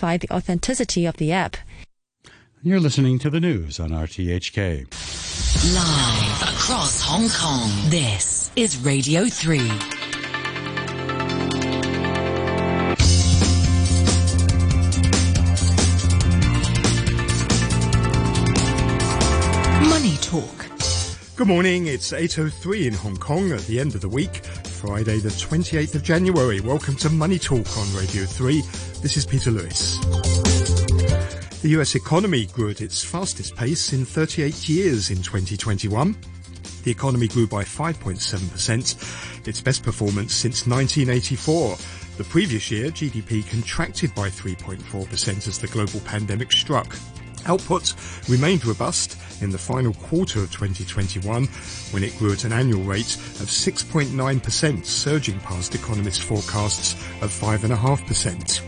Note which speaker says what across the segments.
Speaker 1: verify the authenticity of the app.
Speaker 2: You're listening to the news on RTHK.
Speaker 3: Live across Hong Kong, this is Radio 3. Money Talk.
Speaker 4: Good morning, it's 8.03 in Hong Kong at the end of the week, Friday the 28th of January. Welcome to Money Talk on Radio 3. This is Peter Lewis. The US economy grew at its fastest pace in 38 years in 2021. The economy grew by 5.7%, its best performance since 1984. The previous year, GDP contracted by 3.4% as the global pandemic struck. Output remained robust in the final quarter of 2021 when it grew at an annual rate of 6.9%, surging past economists' forecasts of 5.5%.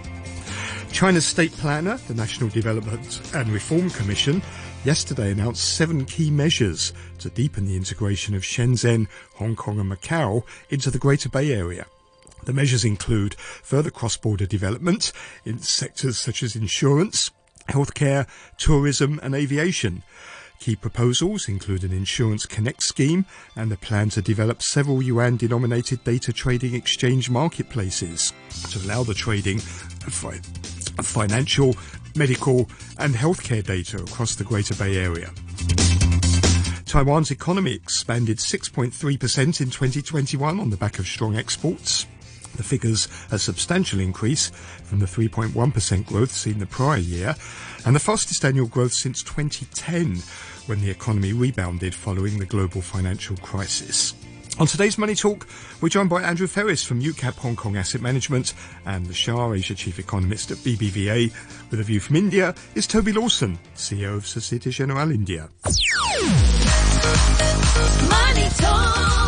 Speaker 4: China's state planner, the National Development and Reform Commission, yesterday announced seven key measures to deepen the integration of Shenzhen, Hong Kong and Macau into the Greater Bay Area. The measures include further cross-border development in sectors such as insurance, healthcare, tourism and aviation. Key proposals include an Insurance Connect scheme and a plan to develop several yuan-denominated data trading exchange marketplaces to allow the trading of financial, medical and healthcare data across the Greater Bay Area. Taiwan's economy expanded 6.3% in 2021 on the back of strong exports. The figures a substantial increase from the 3.1% growth seen the prior year and the fastest annual growth since 2010 when the economy rebounded following the global financial crisis. On today's Money Talk, we're joined by Andrew Ferris from UCAP Hong Kong Asset Management and Le Xia Asia Chief Economist at BBVA. With a view from India is Toby Lawson, CEO of Societe Generale India.
Speaker 5: Money Talk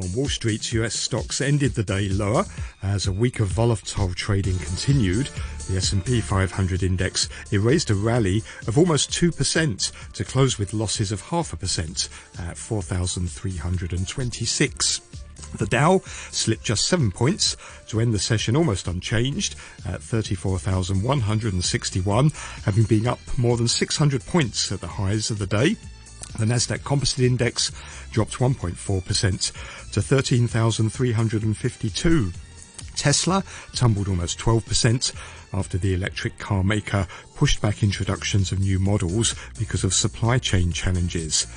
Speaker 5: 3.
Speaker 4: On Wall Street, US stocks ended the day lower as a week of volatile trading continued. The S&P 500 index erased a rally of almost 2% to close with losses of half a percent at 4,326. The Dow slipped just seven points to end the session almost unchanged at 34,161, having been up more than 600 points at the highs of the day. The Nasdaq Composite Index dropped 1.4% to 13,352. Tesla tumbled almost 12% after the electric car maker pushed back introductions of new models because of supply chain challenges.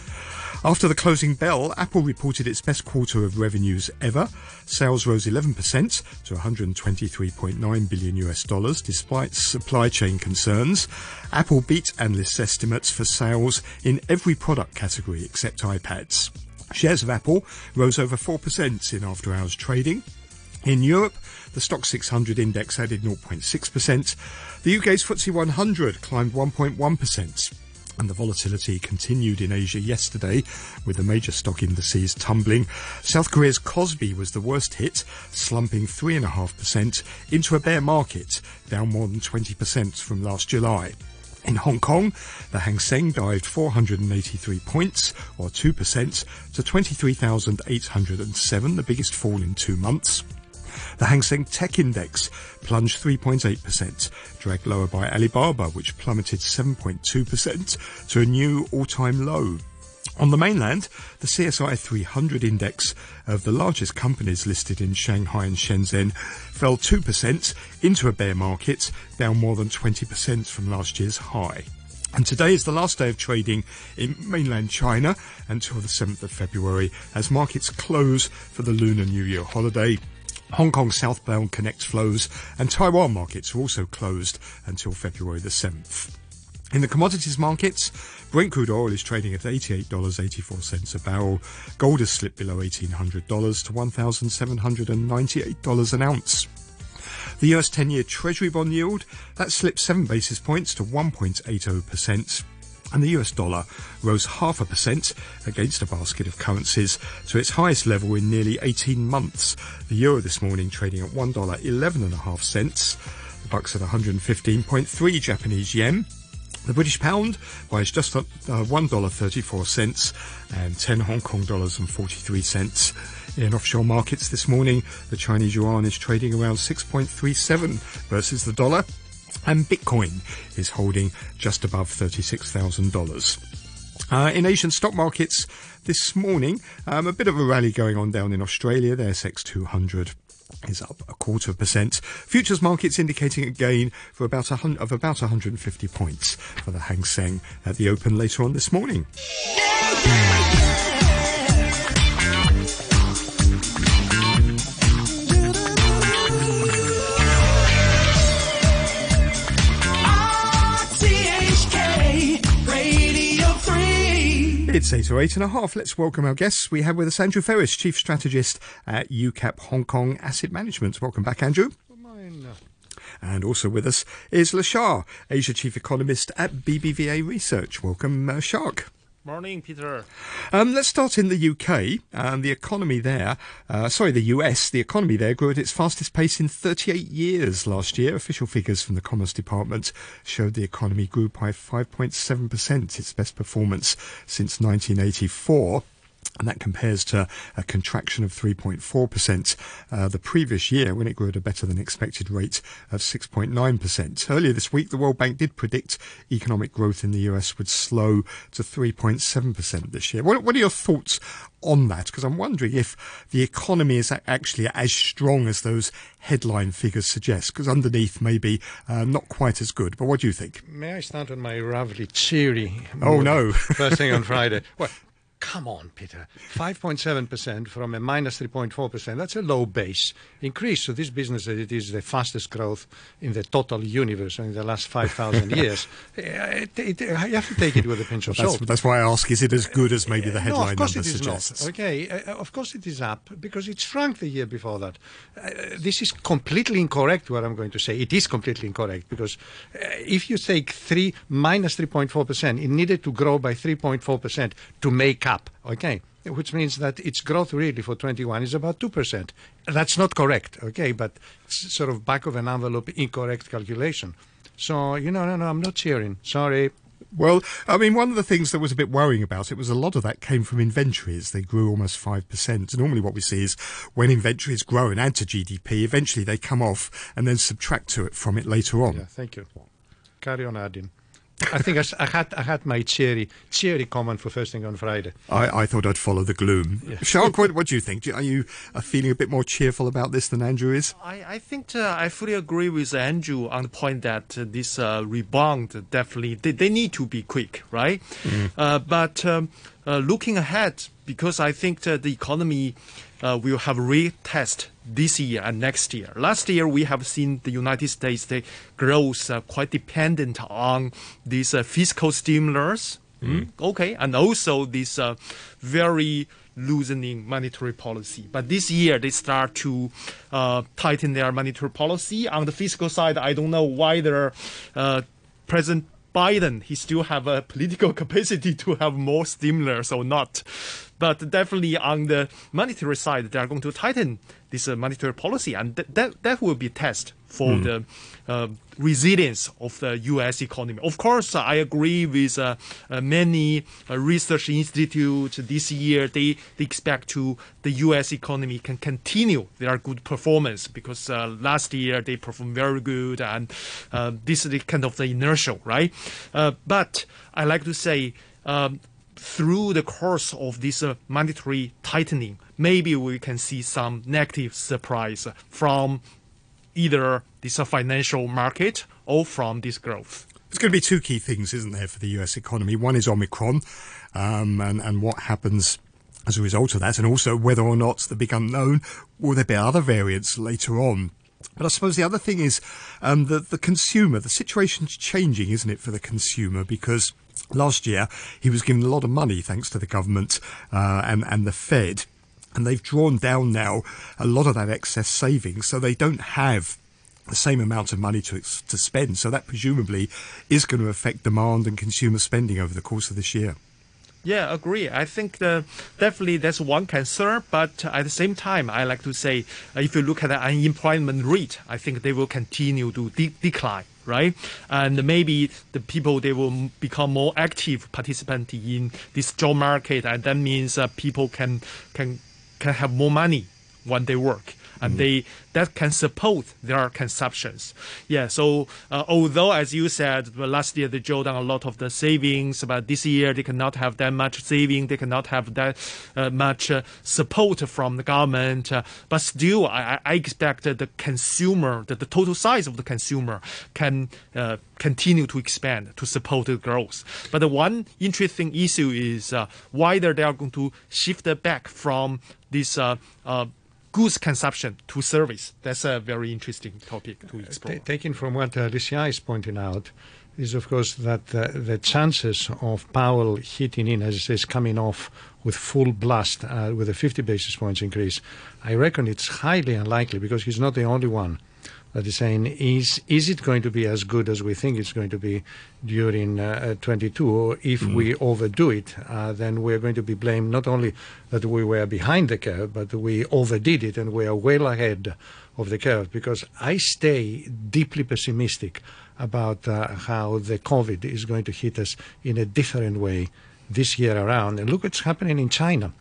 Speaker 4: After the closing bell, Apple reported its best quarter of revenues ever. Sales rose 11% to 123.9 billion US dollars despite supply chain concerns. Apple beat analysts' estimates for sales in every product category except iPads. Shares of Apple rose over 4% in after hours trading. In Europe, the Stoxx 600 index added 0.6%. The UK's FTSE 100 climbed 1.1%. And the volatility continued in Asia yesterday, with the major stock indices tumbling. South Korea's Kospi was the worst hit, slumping 3.5% into a bear market, down more than 20% from last July. In Hong Kong, the Hang Seng dived 483 points, or 2%, to 23,807, the biggest fall in two months. The Hang Seng Tech Index plunged 3.8%, dragged lower by Alibaba, which plummeted 7.2% to a new all-time low. On the mainland, the CSI 300 index of the largest companies listed in Shanghai and Shenzhen fell 2% into a bear market, down more than 20% from last year's high. And today is the last day of trading in mainland China until the 7th of February as markets close for the Lunar New Year holiday. Hong Kong southbound connect flows and Taiwan markets are also closed until February the 7th. In the commodities markets, Brent crude oil is trading at $88.84 a barrel. Gold has slipped below $1,800 to $1,798 an ounce. The US 10-year Treasury bond yield, that slipped 7 basis points to 1.80%. And the US dollar rose half a percent against a basket of currencies to its highest level in nearly 18 months. The euro this morning trading at $1.11 and a half cents. The buck's at 115.3 Japanese yen. The British pound buys just uh, $1.34 and 10 Hong Kong dollars and 43 cents. In offshore markets this morning, the Chinese yuan is trading around 6.37 versus the dollar, and Bitcoin is holding just above $36,000. Uh, in Asian stock markets this morning, um, a bit of a rally going on down in Australia. The ASX 200 is up a quarter of percent. Futures markets indicating a gain for about a of about 150 points for the Hang Seng at the open later on this morning. It's eight or eight and a half. Let's welcome our guests. We have with us Andrew Ferris, Chief Strategist at UCAP Hong Kong Asset Management. Welcome back, Andrew. And also with us is Le Xia, Asia Chief Economist at BBVA Research. Welcome, uh, Xia.
Speaker 6: Morning, Peter.
Speaker 4: Um, let's start in the UK. Um, the economy there, uh, sorry, the US, the economy there grew at its fastest pace in 38 years last year. Official figures from the Commerce Department showed the economy grew by 5.7%, its best performance since 1984. And that compares to a contraction of 3.4% uh, the previous year when it grew at a better than expected rate of 6.9%. Earlier this week, the World Bank did predict economic growth in the US would slow to 3.7% this year. What, what are your thoughts on that? Because I'm wondering if the economy is actually as strong as those headline figures suggest, because underneath maybe uh, not quite as good. But what do you think?
Speaker 7: May I start on my roughly cheery?
Speaker 4: Oh, no.
Speaker 7: First thing on Friday. Well, come on, Peter. 5.7% from a minus 3.4%. That's a low base increase. So this business, it is the fastest growth in the total universe in the last 5,000 years. It, it, you have to take it with a pinch of
Speaker 4: That's,
Speaker 7: salt.
Speaker 4: that's why I ask, is it as good as maybe the
Speaker 7: no,
Speaker 4: headline
Speaker 7: of course
Speaker 4: number
Speaker 7: it is
Speaker 4: suggests?
Speaker 7: not. Okay, uh, of course it is up because it shrunk the year before that. Uh, this is completely incorrect. What I'm going to say, it is completely incorrect because uh, if you take three minus 3.4 percent, it needed to grow by 3.4 percent to make up. Okay. Which means that its growth really for 21 is about 2%. That's not correct, okay, but it's sort of back of an envelope incorrect calculation. So, you know, no, no, I'm not cheering. Sorry.
Speaker 4: Well, I mean, one of the things that was a bit worrying about it was a lot of that came from inventories. They grew almost 5%. Normally, what we see is when inventories grow and add to GDP, eventually they come off and then subtract to it from it later on.
Speaker 7: Yeah, thank you. Carry on adding. I think I, s- I had I had my cheery cheery comment for first thing on Friday.
Speaker 4: I, I thought I'd follow the gloom. Xia, what, what do you think? Do, are you uh, feeling a bit more cheerful about this than Andrew is?
Speaker 6: I, I think uh, I fully agree with Andrew on the point that uh, this uh, rebound definitely they, they need to be quick, right? Uh, but um, uh, looking ahead, because I think that the economy uh, will have retest this year and next year. Last year we have seen the United States the growth uh, quite dependent on these uh, fiscal stimulus. Mm, Okay, and also this uh, very loosening monetary policy. But this year they start to uh, tighten their monetary policy. On the fiscal side, I don't know whether uh, President Biden he still have a political capacity to have more stimulus or not. But definitely on the monetary side, they are going to tighten this uh, monetary policy, and th- that that will be test for the uh, resilience of the U.S. economy. Of course, I agree with uh, uh, many uh, research institutes this year. They, they expect to the U.S. economy can continue their good performance because uh, last year they performed very good, and uh, this is the kind of the inertial, right? Uh, but I like to say. Um, through the course of this uh, monetary tightening, maybe we can see some negative surprise from either this uh, financial market or from this growth.
Speaker 4: There's going to be two key things, isn't there, for the US economy? One is Omicron um, and, and what happens as a result of that, and also whether or not the big unknown, will there be other variants later on? But I suppose the other thing is um, the, the consumer. The situation's changing, isn't it, for the consumer? Because last year he was given a lot of money thanks to the government uh, and, and the Fed. And they've drawn down now a lot of that excess savings, so they don't have the same amount of money to to spend. So that presumably is going to affect demand and consumer spending over the course of this year.
Speaker 6: Yeah, agree. I think uh, definitely that's one concern, but at the same time, I like to say uh, if you look at the unemployment rate, I think they will continue to de- decline. Right? And maybe the people they will become more active participant in this job market, and that means uh, people can can can have more money when they work. And they that can support their consumptions. Yeah. So uh, although, as you said, last year they drew down a lot of the savings, but this year they cannot have that much saving. They cannot have that uh, much uh, support from the government. Uh, but still, I, I expect that the consumer, that the total size of the consumer, can uh, continue to expand to support the growth. But the one interesting issue is uh, whether they are going to shift back from this. Uh, uh, Goods consumption to service. That's a very interesting topic to explore.
Speaker 7: Ta- taking from what uh, is pointing out, is of course that uh, the chances of Powell hitting in, as it says, coming off with full blast uh, with a 50 basis points increase, I reckon it's highly unlikely because he's not the only one that is saying, is, is it going to be as good as we think it's going to be during uh, 22? Or if we overdo it, uh, then we're going to be blamed not only that we were behind the curve, but we overdid it and we are well ahead of the curve because I stay deeply pessimistic about uh, how the COVID is going to hit us in a different way this year around. And look what's happening in China.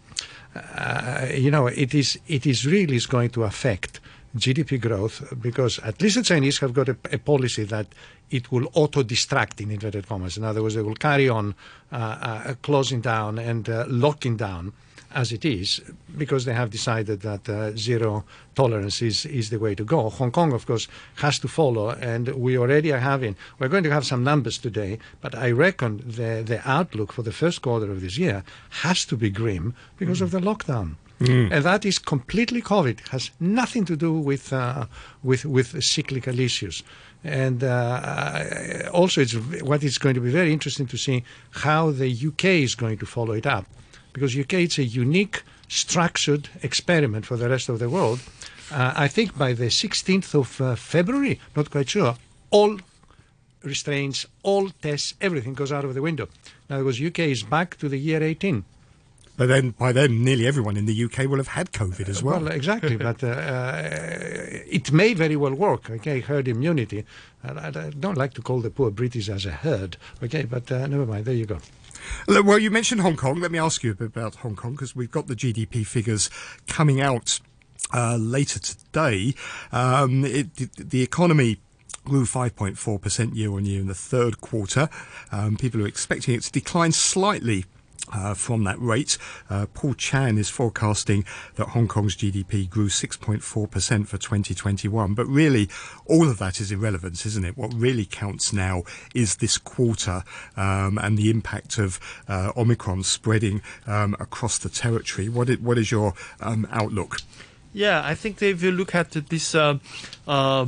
Speaker 7: Uh, you know, it is it is really is going to affect GDP growth because at least the Chinese have got a, a policy that it will auto-distract in inverted commas. In other words, they will carry on uh, uh, closing down and uh, locking down as it is because they have decided that uh, zero tolerance is, is the way to go. Hong Kong, of course, has to follow, and we already are having, we're going to have some numbers today, but I reckon the, the outlook for the first quarter of this year has to be grim because of the lockdown. And that is completely COVID. has nothing to do with uh, with with cyclical issues. And uh, also, it's what is going to be very interesting to see how the UK is going to follow it up, because UK it's a unique, structured experiment for the rest of the world. Uh, I think by the 16th of uh, February, not quite sure, all restraints, all tests, everything goes out of the window. In other words, UK is back to the year 18.
Speaker 4: But then, by then, nearly everyone in the UK will have had COVID as well.
Speaker 7: Well, exactly, but uh, uh, it may very well work. Okay, herd immunity. I, I don't like to call the poor British as a herd. Okay, but uh, never mind. There you go.
Speaker 4: Well, you mentioned Hong Kong. Let me ask you a bit about Hong Kong because we've got the GDP figures coming out uh, later today. Um, it, the, the economy grew 5.4% year on year in the third quarter. Um, people are expecting it to decline slightly. Uh, from that rate, uh, Paul Chan is forecasting that Hong Kong's GDP grew 6.4% for 2021. But really, all of that is irrelevant, isn't it? What really counts now is this quarter um, and the impact of uh, Omicron spreading um, across the territory. What is, what is your um, outlook?
Speaker 6: Yeah, I think if you look at this uh, uh,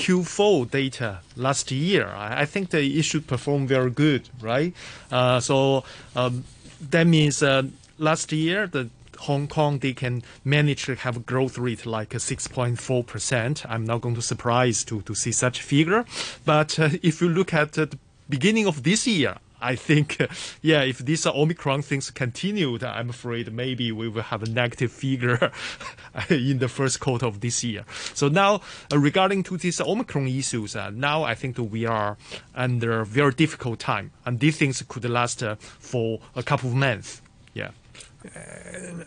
Speaker 6: Q4 data last year, I, I think it should perform very good, right? Uh, so um, that means uh, last year the Hong Kong they can manage to have a growth rate like 6.4 percent. I'm not going to surprise to to see such figure, but uh, if you look at the beginning of this year. I think, yeah, if these Omicron things continued, I'm afraid maybe we will have a negative figure in the first quarter of this year. So now, uh, regarding to these Omicron issues, uh, now I think we are under a very difficult time, and these things could last uh, for a couple of months. Yeah.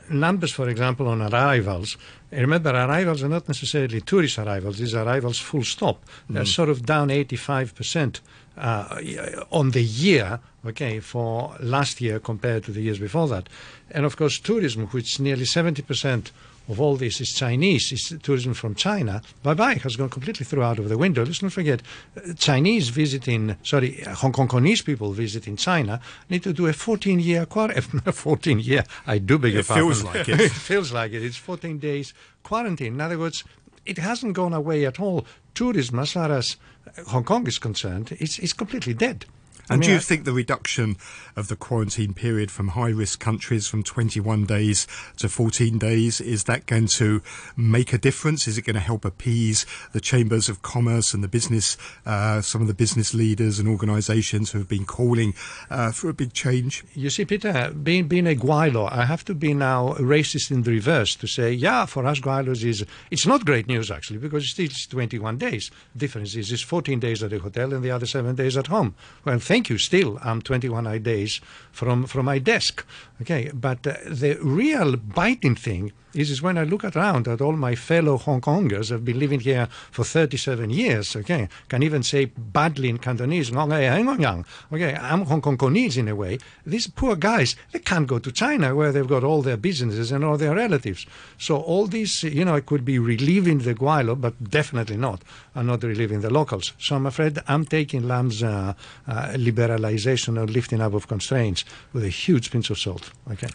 Speaker 7: Numbers, for example, on arrivals. Remember, arrivals are not necessarily tourist arrivals. These arrivals full stop. They're sort of down 85% uh, on the year, okay, for last year compared to the years before that. And of course, tourism, which nearly 70% of all this is Chinese, is tourism from China, bye bye, has gone completely through out of the window. Let's not forget, uh, Chinese visiting, sorry, uh, Hong Kongese people visiting China need to do a 14 year quarantine. 14 year, I do beg your
Speaker 4: It feels like it.
Speaker 7: it feels like it. It's 14 days quarantine. In other words, it hasn't gone away at all. Tourism, as far as uh, Hong Kong is concerned, is, is completely dead.
Speaker 4: And
Speaker 7: mean,
Speaker 4: do you
Speaker 7: I-
Speaker 4: think the reduction of the quarantine period from high risk countries from 21 days to 14 days is that going to make a difference? Is it going to help appease the chambers of commerce and the business, uh, some of the business leaders and organisations who have been calling uh, for a big change?
Speaker 7: You see, Peter, being, being a Gweilo, I have to be now racist in the reverse to say, yeah, for us Gweilos is it's not great news actually because it's still 21 days. The Difference is it's 14 days at the hotel and the other seven days at home. Well, thank you. Still, I'm 21 days from from my desk. Okay, but uh, the real biting thing is, is when I look around at all my fellow Hong Kongers have been living here for 37 years, okay, can even say badly in Cantonese, "Ngong ai hang ngong okay, I'm Hong Kongese in a way. These poor guys, they can't go to China where they've got all their businesses and all their relatives. So all these, you know, it could be relieving the Gweilo, but definitely not, are not relieving the locals. So I'm afraid I'm taking Lam's uh, uh, liberalization or lifting up of constraints with a huge pinch of salt, okay.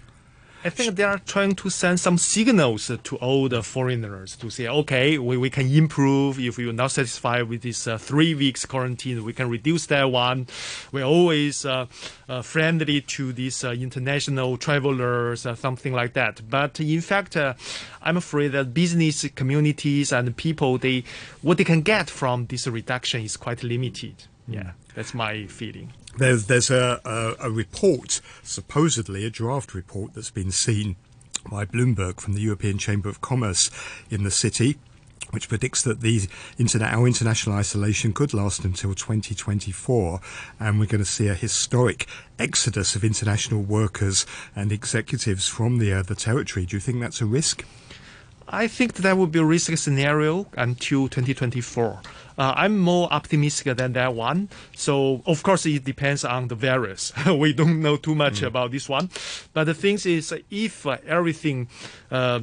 Speaker 6: I think they are trying to send some signals to all the foreigners to say, okay, we, we can improve. If you're not satisfied with this uh, three weeks quarantine, we can reduce that one. We're always uh, uh, friendly to these uh, international travelers, uh, something like that. But in fact, uh, I'm afraid that business communities and people, they what they can get from this reduction is quite limited. Yeah, that's my feeling.
Speaker 4: There's, there's a, a, a report, supposedly a draft report, that's been seen by Bloomberg from the European Chamber of Commerce in the city, which predicts that the internet, our international isolation could last until 2024, and we're going to see a historic exodus of international workers and executives from the uh, the territory. Do you think that's a risk?
Speaker 6: I think that would be a risky scenario until 2024. Uh, I'm more optimistic than that one. So, of course, it depends on the virus. we don't know too much about this one. But the thing is, if uh, everything uh,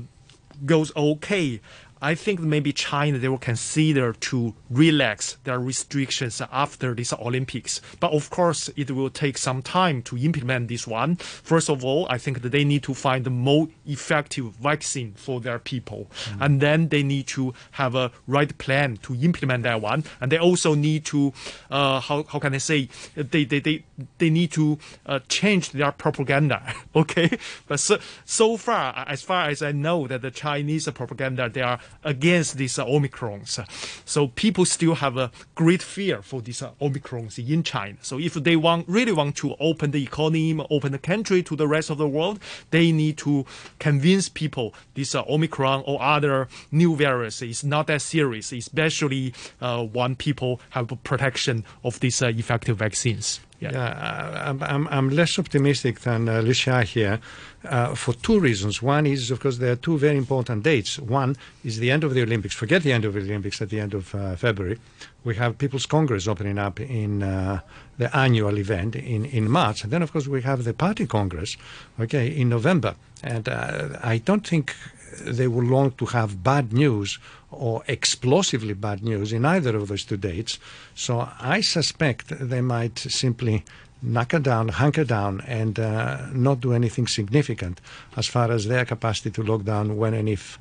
Speaker 6: goes okay, I think maybe China they will consider to relax their restrictions after this Olympics. But of course, it will take some time to implement this one. First of all, I think that they need to find the more effective vaccine for their people, and then they need to have a right plan to implement that one. And they also need to, uh, how how can I say, they they they, they need to uh, change their propaganda. okay, but so, so far, as far as I know, that the Chinese propaganda they are against these uh, omicrons. So people still have a great fear for these uh, omicrons in China. So if they want really want to open the economy, open the country to the rest of the world, they need to convince people this uh, omicron or other new virus is not that serious, especially uh, when people have protection of these uh, effective vaccines. Yeah.
Speaker 7: Yeah, I'm, I'm, I'm less optimistic than uh, Le Xia here uh, for two reasons. One is, of course, there are two very important dates. One is the end of the Olympics. Forget the end of the Olympics at the end of uh, February. We have People's Congress opening up in uh, the annual event in, in March. And then, of course, we have the Party Congress, okay, in November. And uh, I don't think they will long to have bad news or explosively bad news in either of those two dates. So I suspect they might simply knuckle down, hunker down, and uh, not do anything significant as far as their capacity to lock down when and if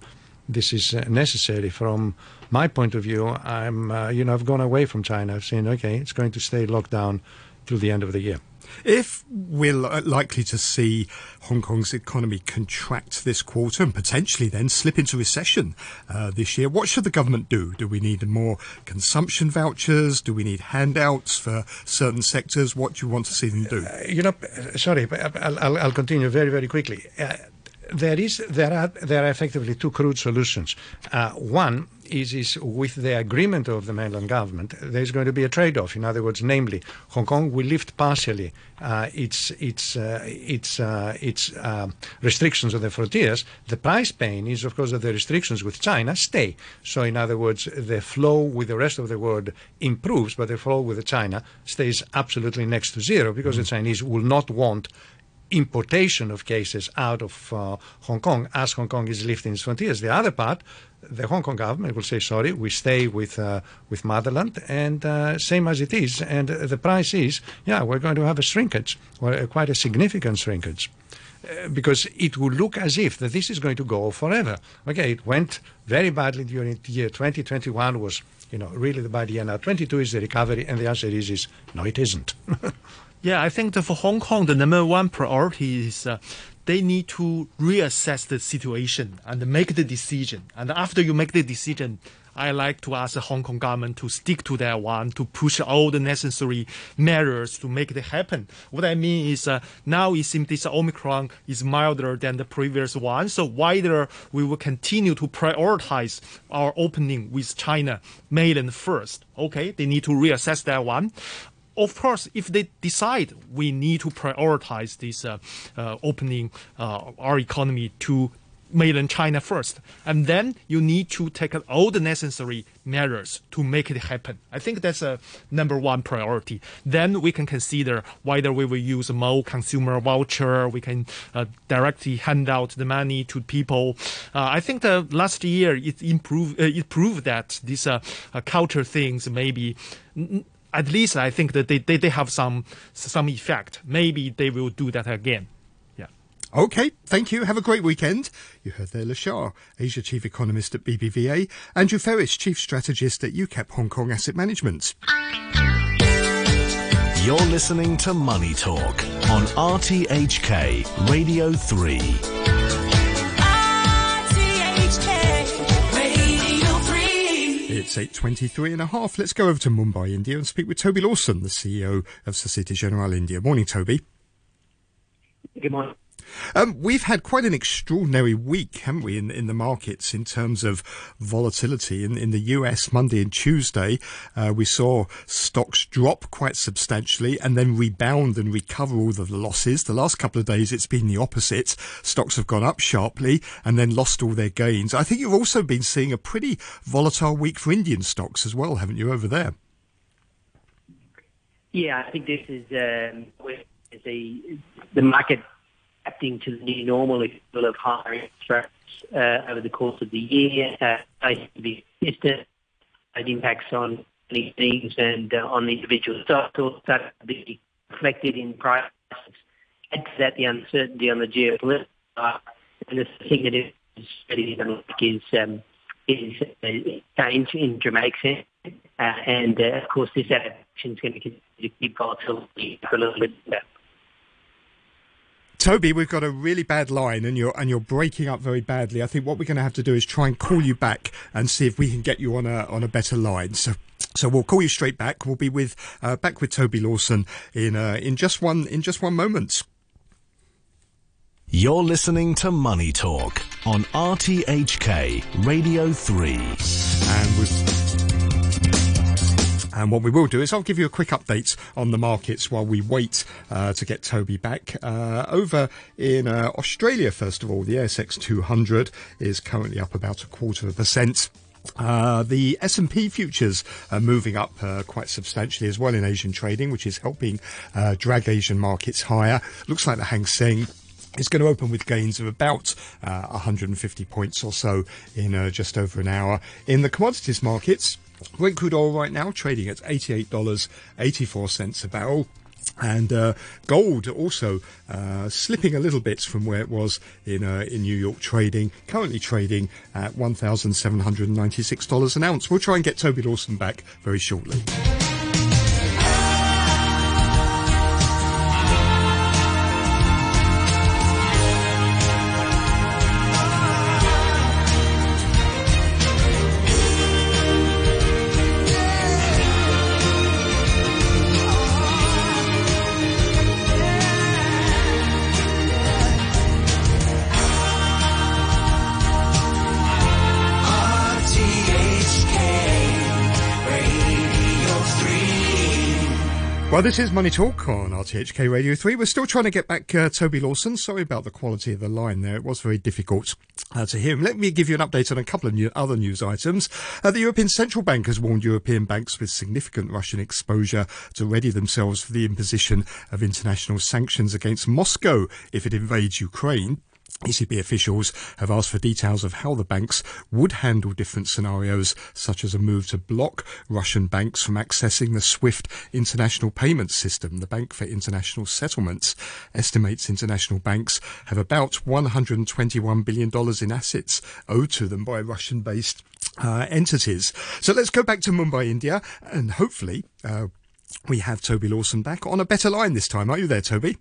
Speaker 7: this is uh, necessary. From my point of view, I'm, uh, you know, I've gone away from China. I've seen, okay, it's going to stay locked down till the end of the year.
Speaker 4: If we're likely to see Hong Kong's economy contract this quarter and potentially then slip into recession uh, this year, what should the government do? Do we need more consumption vouchers? Do we need handouts for certain sectors? What do you want to see them do?
Speaker 7: you know, uh, sorry, but I'll, I'll, I'll continue very, very quickly. Uh, there is, there are, there are effectively two crude solutions. Uh, one is, is with the agreement of the mainland government, there's going to be a trade-off. In other words, namely, Hong Kong will lift partially uh, its its uh, its uh, its uh, restrictions on the frontiers. The price pain is, of course, that the restrictions with China stay. So, in other words, the flow with the rest of the world improves, but the flow with China stays absolutely next to zero because the Chinese will not want importation of cases out of uh, Hong Kong as Hong Kong is lifting its frontiers. The other part, the Hong Kong government will say, sorry, we stay with uh, with motherland, and uh, same as it is. And the price is, yeah, we're going to have a shrinkage, or uh, quite a significant shrinkage. uh, because it will look as if that this is going to go forever. Okay, it went very badly during the year 2021 was you know really the bad year. Now 22 is the recovery, and the answer is is no, it isn't.
Speaker 6: Yeah, I think for Hong Kong, the number one priority is uh, they need to reassess the situation and make the decision. And after you make the decision, I like to ask the Hong Kong government to stick to that one, to push all the necessary measures to make it happen. What I mean is uh, now it seems this Omicron is milder than the previous one, so whether we will continue to prioritize our opening with China mainland first. Okay, they need to reassess that one of course, if they decide we need to prioritize this uh, uh, opening uh, our economy to mainland China first, and then you need to take all the necessary measures to make it happen. I think that's a number one priority. Then we can consider whether we will use more consumer voucher. We can uh, directly hand out the money to people. Uh, I think the last year it improved. Uh, it proved that these uh, uh, culture things maybe at least I think that they, they, they have some some effect. Maybe they will do that again. Yeah.
Speaker 4: Okay, thank you. Have a great weekend. You heard there Le Xia, Asia Chief Economist at BBVA, Andrew Ferris, Chief Strategist at UCAP Hong Kong Asset Management.
Speaker 8: You're listening to Money Talk on RTHK Radio 3.
Speaker 4: It's 8.23 and a half. Let's go over to Mumbai, India and speak with Toby Lawson, the CEO of Societe Generale India. Morning, Toby.
Speaker 9: Good morning.
Speaker 4: Um, we've had quite an extraordinary week, haven't we, in, in the markets in terms of volatility. In, in the US, Monday and Tuesday, uh, we saw stocks drop quite substantially and then rebound and recover all the losses. The last couple of days, it's been the opposite. Stocks have gone up sharply and then lost all their gains. I think you've also been seeing a pretty volatile week for Indian stocks as well, haven't you, over there?
Speaker 9: Yeah, I think this is um, a the market adapting to the new normal, will, of higher interest rates uh, over the course of the year. Uh, be consistent. It impacts on these things and uh, on the individual stocks also start to be reflected in prices. Add to that the uncertainty on the geopolitical and the thing that is really like is um, is a change in dramatic sense. Uh, and uh, of course, this adaptation is going to continue to keep volatility for a little bit. Uh,
Speaker 4: Toby, we've got a really bad line, and you're and you're breaking up very badly. I think what we're going to have to do is try and call you back and see if we can get you on a on a better line. So. So we'll call you straight back. We'll be with uh, back with Toby Lawson in uh, in just one in just one moment.
Speaker 8: You're listening to Money Talk on RTHK Radio 3.
Speaker 4: And we've and what we will do is I'll give you a quick update on the markets while we wait uh, to get Toby back. Uh, over in uh, Australia, first of all, the ASX 200 is currently up about a quarter of a percent. Uh, the S&P futures are moving up uh, quite substantially as well in Asian trading, which is helping uh, drag Asian markets higher. Looks like the Hang Seng it's going to open with gains of about uh, 150 points or so in uh, just over an hour. In the commodities markets, Brent crude oil right now trading at $88.84 a barrel. And uh, gold also uh, slipping a little bit from where it was in uh, in New York trading. Currently trading at one thousand seven hundred ninety six dollars an ounce. We'll try and get Toby Lawson back very shortly. Well, this is Money Talk on RTHK Radio 3. We're still trying to get back uh, Toby Lawson. Sorry about the quality of the line there. It was very difficult uh, to hear him. Let me give you an update on a couple of new, other news items. Uh, the European Central Bank has warned European banks with significant Russian exposure to ready themselves for the imposition of international sanctions against Moscow if it invades Ukraine. ECB officials have asked for details of how the banks would handle different scenarios, such as a move to block Russian banks from accessing the SWIFT international payment system. The Bank for International Settlements estimates international banks have about $121 billion in assets owed to them by Russian based uh, entities. So let's go back to Mumbai, India, and hopefully uh, we have Toby Lawson back on a better line this time. Are you there, Toby?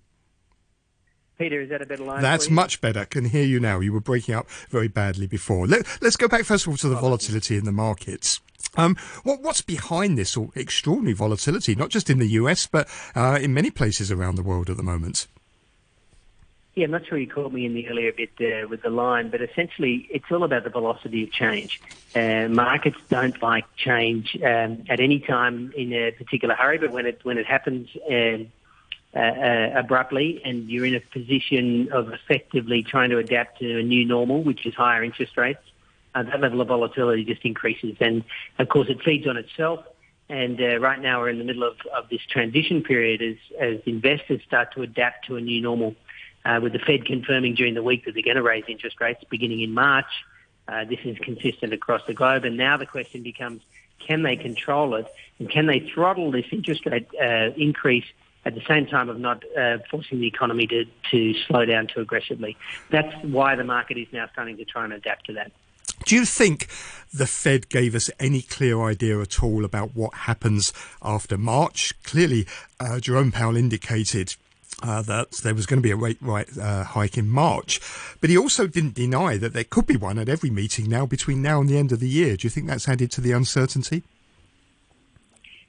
Speaker 9: Peter, is that a better line?
Speaker 4: That's much better. Can hear you now. You were breaking up very badly before. Let, us go back first of all to the volatility in the markets. Um, what, what's behind this extraordinary volatility, not just in the US, but uh, in many places around the world at the moment?
Speaker 9: Yeah, I'm not sure you caught me in the earlier bit uh, with the line, but essentially it's all about the velocity of change. Uh, markets don't like change um, at any time in a particular hurry, but when it when it happens um, uh, uh, abruptly and you're in a position of effectively trying to adapt to a new normal, which is higher interest rates, uh, that level of volatility just increases. And of course, it feeds on itself. And uh, right now, we're in the middle of, of this transition period as, as investors start to adapt to a new normal uh, with the Fed confirming during the week that they're going to raise interest rates beginning in March. Uh, this is consistent across the globe. And now the question becomes, can they control it? And can they throttle this interest rate increase at the same time of not uh, forcing the economy to, to slow down too aggressively? That's why the market is now starting to try and adapt to that.
Speaker 4: Do you think the Fed gave us any clear idea at all about what happens after March? Clearly, uh, Jerome Powell indicated uh, that there was going to be a rate right, uh, hike in March. But he also didn't deny that there could be one at every meeting now between now and the end of the year. Do you think that's added to the uncertainty?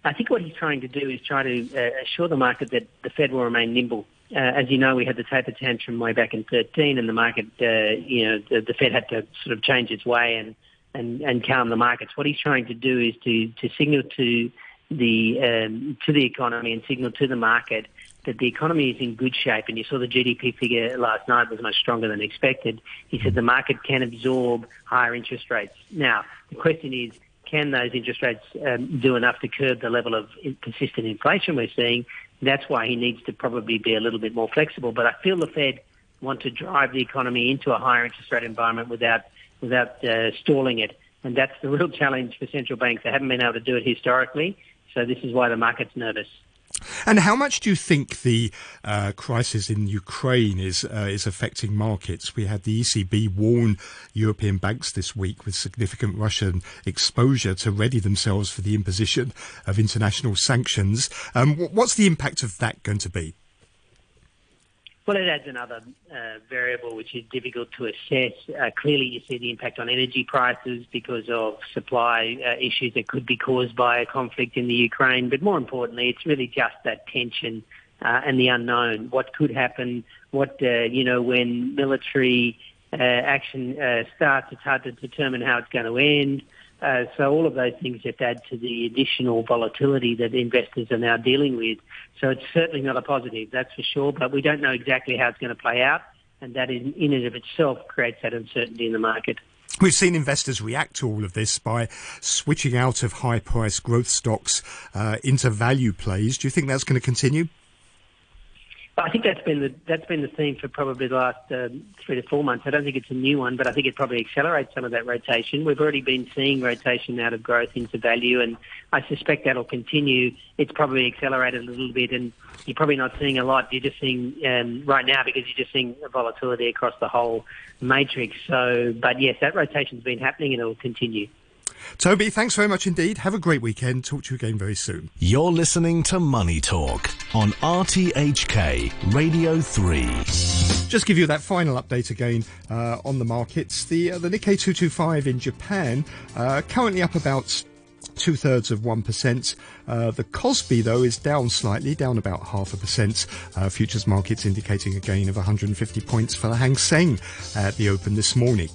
Speaker 9: I think what he's trying to do is try to uh, assure the market that the Fed will remain nimble. Uh, as you know, we had the taper tantrum way back in 13, and the market, uh, you know, the, the Fed had to sort of change its way and, and, and calm the markets. What he's trying to do is to, to signal to the um, to the economy and signal to the market that the economy is in good shape. And you saw the GDP figure last night was much stronger than expected. He said the market can absorb higher interest rates. Now, the question is, can those interest rates um, do enough to curb the level of consistent inflation we're seeing? That's why he needs to probably be a little bit more flexible. But I feel the Fed want to drive the economy into a higher interest rate environment without without uh, stalling it. And that's the real challenge for central banks. They haven't been able to do it historically. So this is why the market's nervous.
Speaker 4: And how much do you think the uh, crisis in Ukraine is uh, is affecting markets? We had the ECB warn European banks this week with significant Russian exposure to ready themselves for the imposition of international sanctions. Um, what's the impact of that going to be?
Speaker 9: Well, it adds another uh, variable which is difficult to assess. Uh, clearly, you see the impact on energy prices because of supply uh, issues that could be caused by a conflict in the Ukraine. But more importantly, it's really just that tension uh, and the unknown. What could happen? What uh, you know when military uh, action starts, it's hard to determine how it's going to end. Uh, so all of those things just add to the additional volatility that investors are now dealing with. So it's certainly not a positive, that's for sure, but we don't know exactly how it's going to play out, and that in, in and of itself creates that uncertainty in the market.
Speaker 4: We've seen investors react to all of this by switching out of high price growth stocks uh, into value plays. Do you think that's going to continue?
Speaker 9: I think that's been the that's been the theme for probably the last um, three to four months. I don't think it's a new one, but I think it probably accelerates some of that rotation. We've already been seeing rotation out of growth into value, and I suspect that'll continue. It's probably accelerated a little bit, and you're probably not seeing a lot. You're just seeing um, right now because you're just seeing volatility across the whole matrix. So, but yes, that rotation's been happening, and it will continue.
Speaker 4: Toby, thanks very much indeed. Have a great weekend. Talk to you again very soon.
Speaker 8: You're listening to Money Talk on RTHK Radio 3.
Speaker 4: Just give you that final update again uh, on the markets. The, uh, the Nikkei 225 in Japan uh, currently up about two thirds of 1%. Uh, the Kospi, though, is down slightly, down about half a percent. Uh, futures markets indicating a gain of 150 points for the Hang Seng at the open this morning.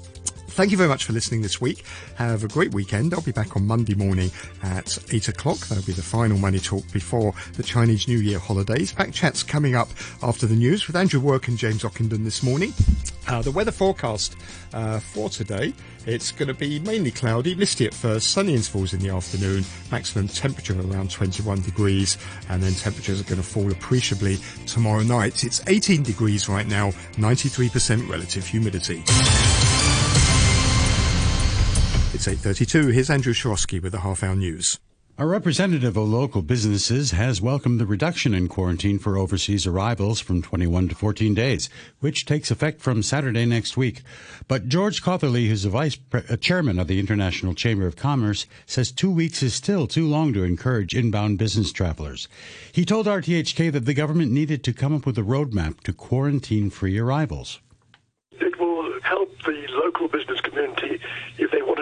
Speaker 4: Thank you very much for listening this week. Have a great weekend. I'll be back on Monday morning at 8 o'clock. That'll be the final Money Talk before the Chinese New Year holidays. Back chats coming up after the news with Andrew Work and James Ockenden this morning. Uh, the weather forecast uh, for today, it's going to be mainly cloudy, misty at first, sunny intervals in the afternoon, maximum temperature around 21 degrees, and then temperatures are going to fall appreciably tomorrow night. It's 18 degrees right now, 93% relative humidity. It's 8.32. Here's Andrew Shorosky with the Half Hour News.
Speaker 2: A representative of local businesses has welcomed the reduction in quarantine for overseas arrivals from 21 to 14 days, which takes effect from Saturday next week. But George Cautherley, who's the vice pre- uh, chairman of the International Chamber of Commerce, says two weeks is still too long to encourage inbound business travelers. He told RTHK that the government needed to come up with a roadmap to quarantine free arrivals.
Speaker 10: It will help the local business community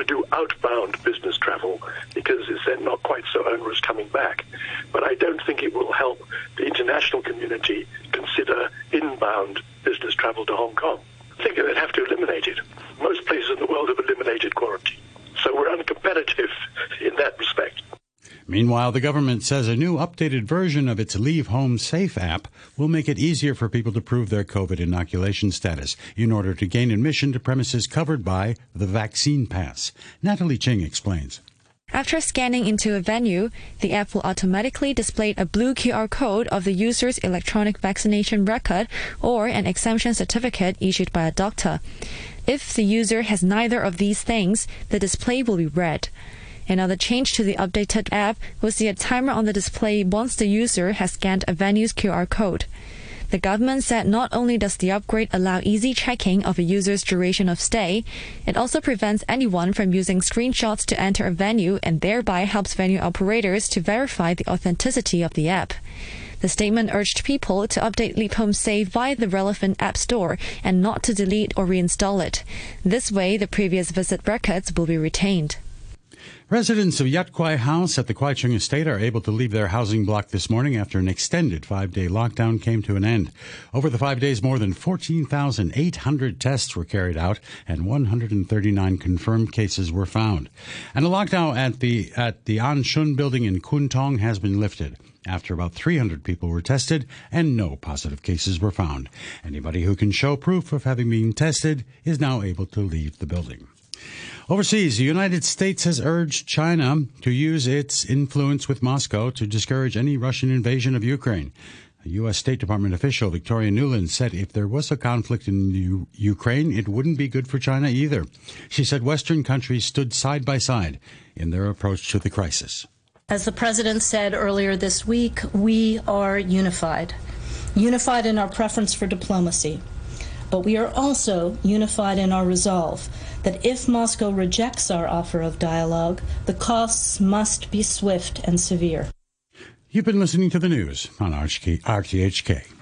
Speaker 10: do outbound business travel because it's then not quite so onerous coming back. But I don't think it will help the international community consider inbound business travel to Hong Kong. I think they'd have to eliminate it. Most places in the world have eliminated quarantine. So we're uncompetitive in that respect.
Speaker 2: Meanwhile, the government says a new updated version of its Leave Home Safe app will make it easier for people to prove their COVID inoculation status in order to gain admission to premises covered by the vaccine pass. Natalie Ching explains.
Speaker 1: After scanning into a venue, the app will automatically display a blue QR code of the user's electronic vaccination record or an exemption certificate issued by a doctor. If the user has neither of these things, the display will be red. Another change to the updated app will see a timer on the display once the user has scanned a venue's QR code. The government said not only does the upgrade allow easy checking of a user's duration of stay, it also prevents anyone from using screenshots to enter a venue and thereby helps venue operators to verify the authenticity of the app. The statement urged people to update Leave Home Safe via the relevant app store and not to delete or reinstall it. This way, the previous visit records will be retained.
Speaker 2: Residents of Yat Kwai House at the Kwai Chung Estate are able to leave their housing block this morning after an extended five day lockdown came to an end. Over the five days, more than 14,800 tests were carried out and 139 confirmed cases were found. And a lockdown at the, at the An Shun building in Kwun Tong has been lifted. After about 300 people were tested and no positive cases were found. Anybody who can show proof of having been tested is now able to leave the building. Overseas, the United States has urged China to use its influence with Moscow to discourage any Russian invasion of Ukraine. A U.S. State Department official, Victoria Nuland, said if there was a conflict in U- Ukraine, it wouldn't be good for China either. She said Western countries stood side by side in their approach to the crisis.
Speaker 11: As the President said earlier this week, we are unified. Unified in our preference for diplomacy. But we are also unified in our resolve that if Moscow rejects our offer of dialogue, the costs must be swift and severe.
Speaker 2: You've been listening to the news on RTHK.